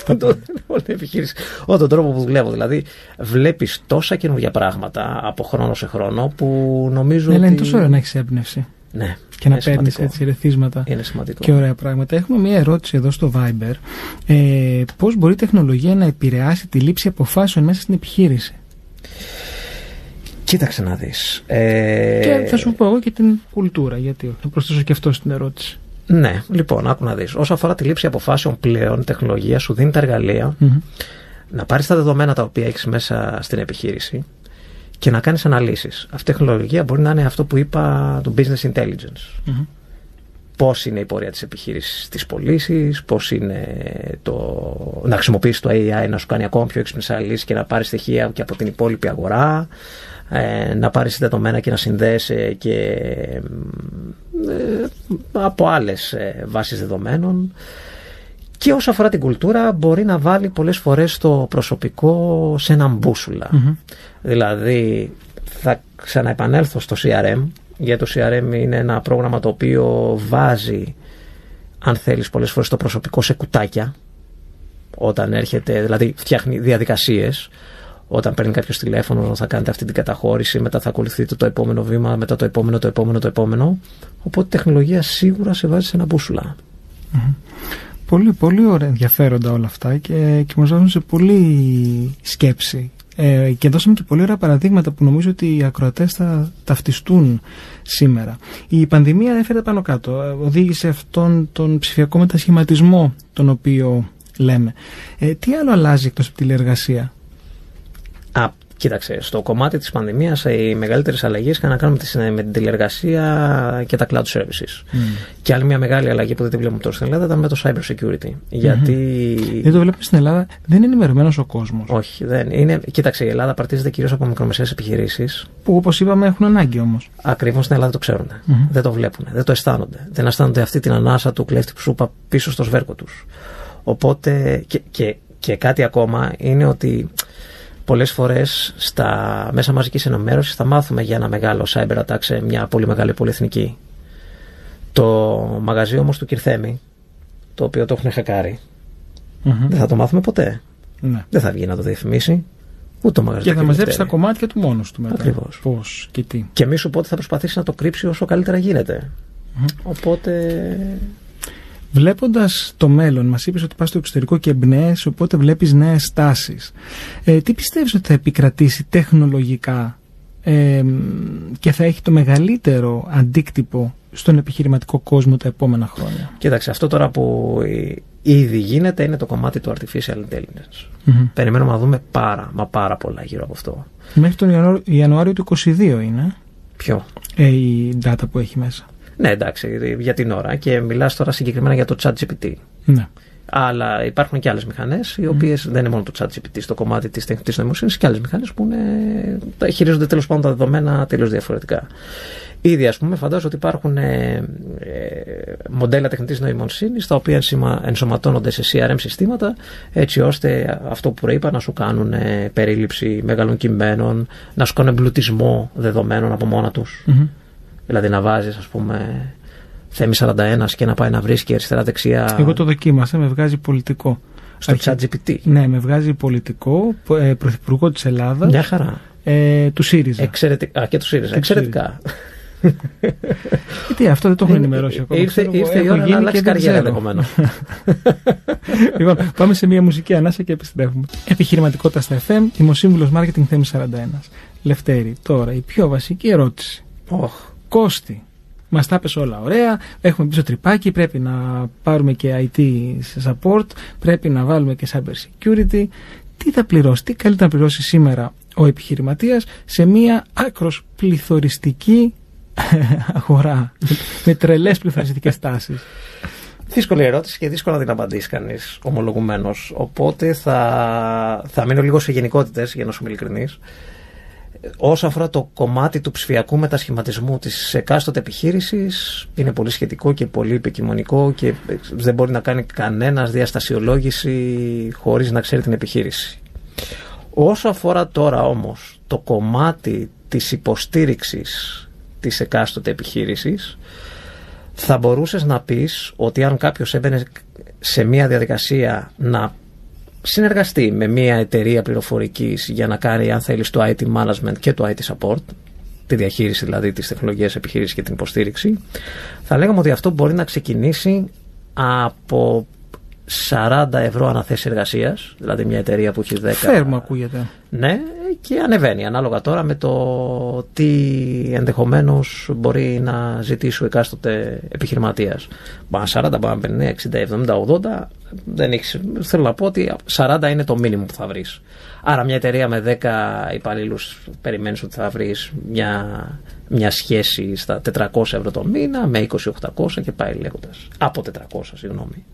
Speaker 3: όλη την επιχείρηση, όλο τον τρόπο που δουλεύω. Δηλαδή, βλέπεις τόσα καινούργια πράγματα από χρόνο σε χρόνο που νομίζω.
Speaker 4: Ναι,
Speaker 3: ότι...
Speaker 4: είναι τόσο ωραίο να έχεις έμπνευση.
Speaker 3: Ναι,
Speaker 4: και να παίρνεις έτσι ρεθίσματα
Speaker 3: είναι σημαντικό.
Speaker 4: και ωραία πράγματα. Έχουμε μια ερώτηση εδώ στο Viber. Ε, Πώς μπορεί η τεχνολογία να επηρεάσει τη λήψη αποφάσεων μέσα στην επιχείρηση;
Speaker 3: Κοίταξε να δεις. Ε...
Speaker 4: Και θα σου πω εγώ και την κουλτούρα, γιατί θα προσθέσω και αυτό στην ερώτηση.
Speaker 3: Ναι, λοιπόν, άκου να δεις. Όσο αφορά τη λήψη αποφάσεων πλέον, η τεχνολογία σου δίνει τα εργαλεία να πάρεις τα δεδομένα τα οποία έχεις μέσα στην επιχείρηση και να κάνεις αναλύσεις. Αυτή η τεχνολογία μπορεί να είναι αυτό που είπα το business intelligence. mm Πώς είναι η πορεία της επιχείρησης της πωλήσεις, πώς είναι το... να χρησιμοποιήσεις το AI να σου κάνει ακόμα πιο έξυπνες αναλύσεις και να πάρεις στοιχεία και από την υπόλοιπη αγορά ε, να πάρεις δεδομένα και να συνδέεσαι και ε, από άλλες ε, βάσεις δεδομένων. Και όσο αφορά την κουλτούρα μπορεί να βάλει πολλές φορές το προσωπικό σε έναν Δηλαδή θα ξαναεπανέλθω στο CRM γιατί το CRM είναι ένα πρόγραμμα το οποίο βάζει αν θέλεις πολλές φορές το προσωπικό σε κουτάκια όταν έρχεται, δηλαδή φτιάχνει διαδικασίες όταν παίρνει κάποιος τηλέφωνο θα κάνετε αυτή την καταχώρηση, μετά θα ακολουθείτε το επόμενο βήμα, μετά το επόμενο, το επόμενο, το επόμενο. Οπότε η τεχνολογία σίγουρα σε βάζει σε ένα μπούσουλα.
Speaker 4: Πολύ, πολύ ωραία ενδιαφέροντα όλα αυτά και, και μας δώσουν σε πολύ σκέψη ε, και δώσαμε και πολύ ωραία παραδείγματα που νομίζω ότι οι ακροατές θα ταυτιστούν σήμερα. Η πανδημία έφερε πάνω κάτω, ε, οδήγησε αυτόν τον ψηφιακό μετασχηματισμό τον οποίο λέμε. Ε, τι άλλο αλλάζει εκτός από τη τηλεεργασία;
Speaker 3: Α, κοίταξε, στο κομμάτι της πανδημίας οι μεγαλύτερες αλλαγές είχαν να κάνουν με την τηλεργασία και τα cloud services. Mm. Και άλλη μια μεγάλη αλλαγή που δεν τη βλέπουμε τώρα στην Ελλάδα ήταν με το cyber security. Γιατί...
Speaker 4: Δεν το βλέπουμε στην Ελλάδα, δεν είναι ενημερωμένος ο κόσμος.
Speaker 3: Όχι, δεν είναι. Κοίταξε, η Ελλάδα παρτίζεται κυρίως από μικρομεσαίες επιχειρήσεις.
Speaker 4: Που όπως είπαμε έχουν ανάγκη όμως.
Speaker 3: Ακριβώς στην Ελλάδα το ξέρουν. Δεν το βλέπουν, δεν το αισθάνονται. Δεν αισθάνονται αυτή την ανάσα του κλέφτη που σου πίσω στο σβέρκο τους. Οπότε και, και Και κάτι ακόμα είναι ότι πολλές φορές στα μέσα μαζικής ενημέρωσης θα μάθουμε για ένα μεγάλο cyber attack σε μια πολύ μεγάλη πολυεθνική. Το μαγαζί όμως του Κυρθέμη, το οποίο το έχουν χακάρει, δεν θα το μάθουμε ποτέ.
Speaker 4: Ναι.
Speaker 3: Δεν θα βγει να το διαφημίσει. Ούτε το μαγαζί
Speaker 4: Και
Speaker 3: του
Speaker 4: θα μαζέψει τα
Speaker 3: Κυρθέμη.
Speaker 4: κομμάτια του μόνος του μετά.
Speaker 3: Ακριβώς.
Speaker 4: Πώς και τι.
Speaker 3: Και μη σου πω ότι θα προσπαθήσει να το κρύψει όσο καλύτερα γίνεται. Οπότε.
Speaker 4: Βλέποντας το μέλλον, μας είπες ότι πας στο εξωτερικό και εμπνέε, οπότε βλέπεις νέες τάσεις. Ε, τι πιστεύεις ότι θα επικρατήσει τεχνολογικά ε, και θα έχει το μεγαλύτερο αντίκτυπο στον επιχειρηματικό κόσμο τα επόμενα χρόνια;
Speaker 3: Κοίταξε, αυτό τώρα που ε, ήδη γίνεται είναι το κομμάτι του artificial intelligence.
Speaker 4: Μμμ.
Speaker 3: Περιμένουμε να δούμε πάρα, μα πάρα πολλά γύρω από αυτό.
Speaker 4: Μέχρι τον Ιανουάριο, Ιανουάριο του 22 είναι
Speaker 3: Ποιο;
Speaker 4: ε, η data που έχει μέσα.
Speaker 3: Ναι, εντάξει, για την ώρα και μιλάς τώρα συγκεκριμένα για το ChatGPT.
Speaker 4: Ναι.
Speaker 3: Αλλά υπάρχουν και άλλες μηχανές, οι οποίες δεν είναι μόνο το ChatGPT στο κομμάτι της τεχνητή νοημοσύνης, και άλλες μηχανές που είναι, τα χειρίζονται τέλος πάντων τα δεδομένα τελείως διαφορετικά. Ήδη, ας πούμε, φαντάζομαι ότι υπάρχουν ε, ε, μοντέλα τεχνητής νοημοσύνης τα οποία ενσημα- ενσωματώνονται σε CRM συστήματα, έτσι ώστε αυτό που προείπα να σου κάνουν ε, περίληψη μεγάλων κειμένων, να σου κάνουν εμπλουτισμό δεδομένων από μόνα τους.
Speaker 4: Μμμ.
Speaker 3: Δηλαδή να βάζεις, ας πούμε, Θέμη 41 και να πάει να βρίσκει αριστερά-δεξιά
Speaker 4: Εγώ το δοκίμασα, με βγάζει πολιτικό.
Speaker 3: στο
Speaker 4: Αρχι-
Speaker 3: ChatGPT.
Speaker 4: Ναι, με βγάζει πολιτικό, ε, πρωθυπουργό της Ελλάδας,
Speaker 3: Μια χαρά.
Speaker 4: ε, του ΣΥΡΙΖΑ.
Speaker 3: Εξαιρετικά. Α, και του ΣΥΡΙΖΑ.
Speaker 4: Και του
Speaker 3: Εξαιρετικά.
Speaker 4: Γιατί αυτό δεν το έχουν ενημερώσει ακόμα.
Speaker 3: Ήρθε,
Speaker 4: Ξέρω εγώ,
Speaker 3: ήρθε η
Speaker 4: έχω
Speaker 3: ώρα να
Speaker 4: γίνει
Speaker 3: αλλάξει
Speaker 4: και δεν
Speaker 3: καριέρα
Speaker 4: ξέρω.
Speaker 3: ενδεχομένως.
Speaker 4: λοιπόν, πάμε σε μια μουσική ανάσα και επιστρέφουμε. Επιχειρηματικότητα στα FM, ημοσύμβουλο Marketing Θέμη 41. Λευτέρη, τώρα η πιο βασική ερώτηση. Κόστη. Μας τα πες όλα ωραία. Έχουμε πίσω τρυπάκι. Πρέπει να πάρουμε και IT support. Πρέπει να βάλουμε και cyber security. Τι θα πληρώσει, τι καλύτερα να πληρώσει σήμερα ο επιχειρηματίας σε μια άκρος πληθωριστική αγορά. με τρελές πληθωριστικές τάσεις.
Speaker 3: Δύσκολη ερώτηση και δύσκολο να την απαντήσει κανείς ομολογουμένως. Οπότε θα, θα μείνω λίγο σε γενικότητες για να σου είμαι ειλικρινής. Όσο αφορά το κομμάτι του ψηφιακού μετασχηματισμού της εκάστοτε επιχείρησης, είναι πολύ σχετικό και πολύ επικοινωνικό και δεν μπορεί να κάνει κανένας διαστασιολόγηση χωρίς να ξέρει την επιχείρηση. Όσο αφορά τώρα όμως το κομμάτι της υποστήριξης της εκάστοτε επιχείρησης, θα μπορούσες να πεις ότι αν κάποιος έμπαινε σε μια διαδικασία να συνεργαστεί με μια εταιρεία πληροφορικής για να κάνει αν θέλεις το IT management και το IT support τη διαχείριση δηλαδή της τεχνολογίας επιχείρησης και την υποστήριξη. Θα λέγαμε ότι αυτό μπορεί να ξεκινήσει από 40 ευρώ αναθέση εργασίας, δηλαδή μια εταιρεία που έχει 10.
Speaker 4: Φέρμα ακούγεται.
Speaker 3: Ναι, και ανεβαίνει ανάλογα τώρα με το τι ενδεχομένως μπορεί να ζητήσει ο εκάστοτε επιχειρηματίας. Μπορεί να 40, μπορεί να 50, 60, 70, 80. Δεν έχεις, θέλω να πω ότι 40 είναι το μήνυμο που θα βρεις. Άρα μια εταιρεία με 10 υπαλλήλους περιμένεις ότι θα βρεις μια, μια σχέση στα 400 ευρώ το μήνα με 20-800 και πάει λέγοντας. Από 400, συγγνώμη.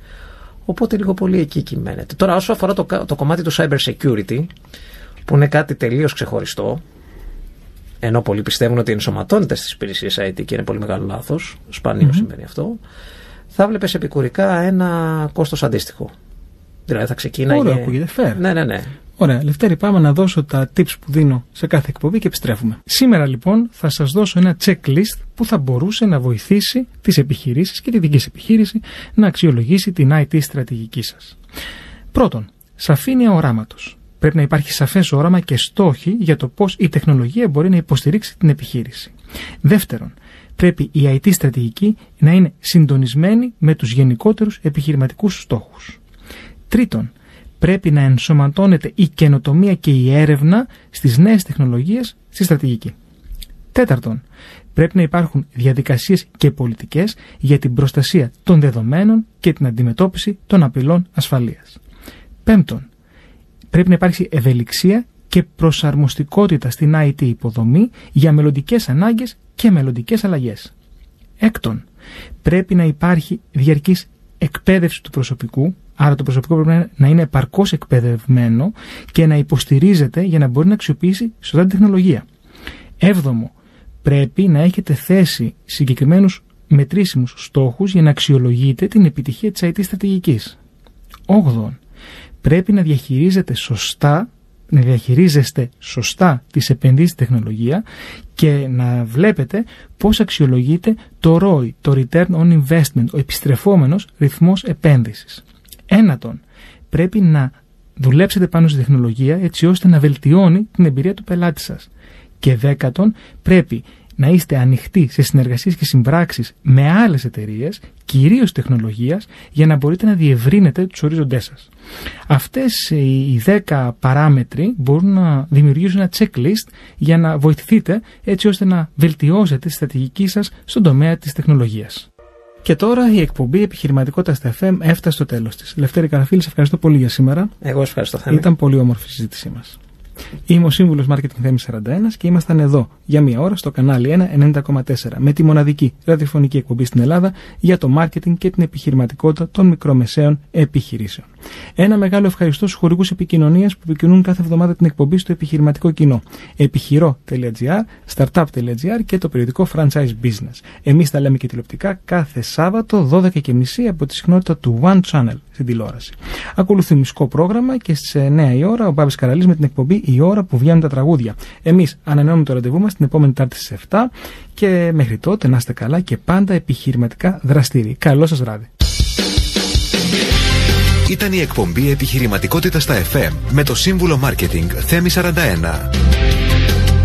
Speaker 3: Οπότε λίγο πολύ εκεί κυμαίνεται. Τώρα, όσο αφορά το, το κομμάτι του cyber security, που είναι κάτι τελείως ξεχωριστό, ενώ πολλοί πιστεύουν ότι ενσωματώνεται στις υπηρεσίες IT και είναι πολύ μεγάλο λάθος, σπανίω συμβαίνει αυτό, θα βλέπεις επικουρικά ένα κόστος αντίστοιχο. Δηλαδή θα ξεκίναγε.
Speaker 4: Ωραία, ακούγεται fair.
Speaker 3: Ναι, ναι, ναι.
Speaker 4: Ωραία, Λευτέρη, πάμε να δώσω τα tips που δίνω σε κάθε εκπομπή και επιστρέφουμε. Σήμερα λοιπόν θα σας δώσω ένα checklist που θα μπορούσε να βοηθήσει τις επιχειρήσεις και τη δική σας επιχείρηση να αξιολογήσει την IT στρατηγική σας. Πρώτον, σαφήνεια οράματος. Πρέπει να υπάρχει σαφές όραμα και στόχοι για το πώς η τεχνολογία μπορεί να υποστηρίξει την επιχείρηση. Δεύτερον, πρέπει η IT στρατηγική να είναι συντονισμένη με τους γενικότερους επιχειρηματικούς στόχους. Τρίτον, πρέπει να ενσωματώνεται η καινοτομία και η έρευνα στις νέες τεχνολογίες στη στρατηγική. Τέταρτον, πρέπει να υπάρχουν διαδικασίες και πολιτικές για την προστασία των δεδομένων και την αντιμετώπιση των απειλών ασφαλείας. Πέμπτον, πρέπει να υπάρξει ευελιξία και προσαρμοστικότητα στην IT υποδομή για μελλοντικές ανάγκες και μελλοντικές αλλαγές. Έκτον, πρέπει να υπάρχει διαρκής εκπαίδευση του προσωπικού, άρα το προσωπικό πρέπει να είναι επαρκώς εκπαιδευμένο και να υποστηρίζεται για να μπορεί να αξιοποιήσει σωστά την τεχνολογία. Έβδομο, πρέπει να έχετε θέσει συγκεκριμένους μετρήσιμους στόχους για να αξιολογείτε την επιτυχία της IT στρατηγικής. Όγδον, πρέπει να διαχειρίζεται σωστά να διαχειρίζεστε σωστά τις επενδύσεις στη τεχνολογία και να βλέπετε πώς αξιολογείται το ROI, το Return on Investment, ο επιστρεφόμενος ρυθμός επένδυσης. Ένατον, πρέπει να δουλέψετε πάνω στη τεχνολογία έτσι ώστε να βελτιώνει την εμπειρία του πελάτη σας. Και δέκατον, πρέπει να είστε ανοιχτοί σε συνεργασίες και συμπράξεις με άλλες εταιρείες, κυρίως τεχνολογίας, για να μπορείτε να διευρύνετε τους ορίζοντές σας. Αυτές οι 10 παράμετροι μπορούν να δημιουργήσουν ένα checklist για να βοηθηθείτε έτσι ώστε να βελτιώσετε τη στρατηγική σας στον τομέα της τεχνολογίας. Και τώρα η εκπομπή Επιχειρηματικότητας στα FM έφτασε στο τέλος της. Λευτέρη Καραφίλη, ευχαριστώ πολύ για σήμερα.
Speaker 3: Εγώ ευχαριστώ, Θέμη.
Speaker 4: Ήταν πολύ όμορφη η συζήτησή μας. Είμαι ο σύμβουλος Marketing Θέμης 41 και ήμασταν εδώ για μία ώρα στο κανάλι 1 90,4 με τη μοναδική ραδιοφωνική εκπομπή στην Ελλάδα για το marketing και την επιχειρηματικότητα των μικρομεσαίων επιχειρήσεων. Ένα μεγάλο ευχαριστώ στους χορηγούς επικοινωνίας που επικοινωνούν κάθε εβδομάδα την εκπομπή στο επιχειρηματικό κοινό. Επιχειρό.gr, startup.gr και το περιοδικό Franchise Business. Εμείς τα λέμε και τηλεοπτικά κάθε Σάββατο 12.30 από τη συχνότητα του One Channel στην τηλεόραση. Ακολουθεί μουσικό πρόγραμμα και στις 9 η ώρα ο Μπάμπη Καραλής με την εκπομπή Η ώρα που βγαίνουν τα τραγούδια. Εμείς ανανεώνουμε το ραντεβού μας την επόμενη Τάρτη στις 7 και μέχρι τότε να είστε καλά και πάντα επιχειρηματικά δραστήριοι. Καλό σας βράδυ.
Speaker 1: Ήταν η εκπομπή Επιχειρηματικότητας στα FM με το σύμβουλο Marketing Θέμη 41.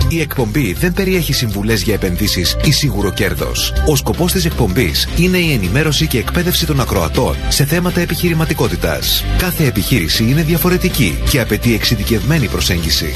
Speaker 1: Η εκπομπή δεν περιέχει συμβουλές για επενδύσεις ή σίγουρο κέρδος. Ο σκοπός της εκπομπής είναι η ενημέρωση και εκπαίδευση των ακροατών σε θέματα επιχειρηματικότητας. Κάθε επιχείρηση είναι διαφορετική και απαιτεί εξειδικευμένη προσέγγιση.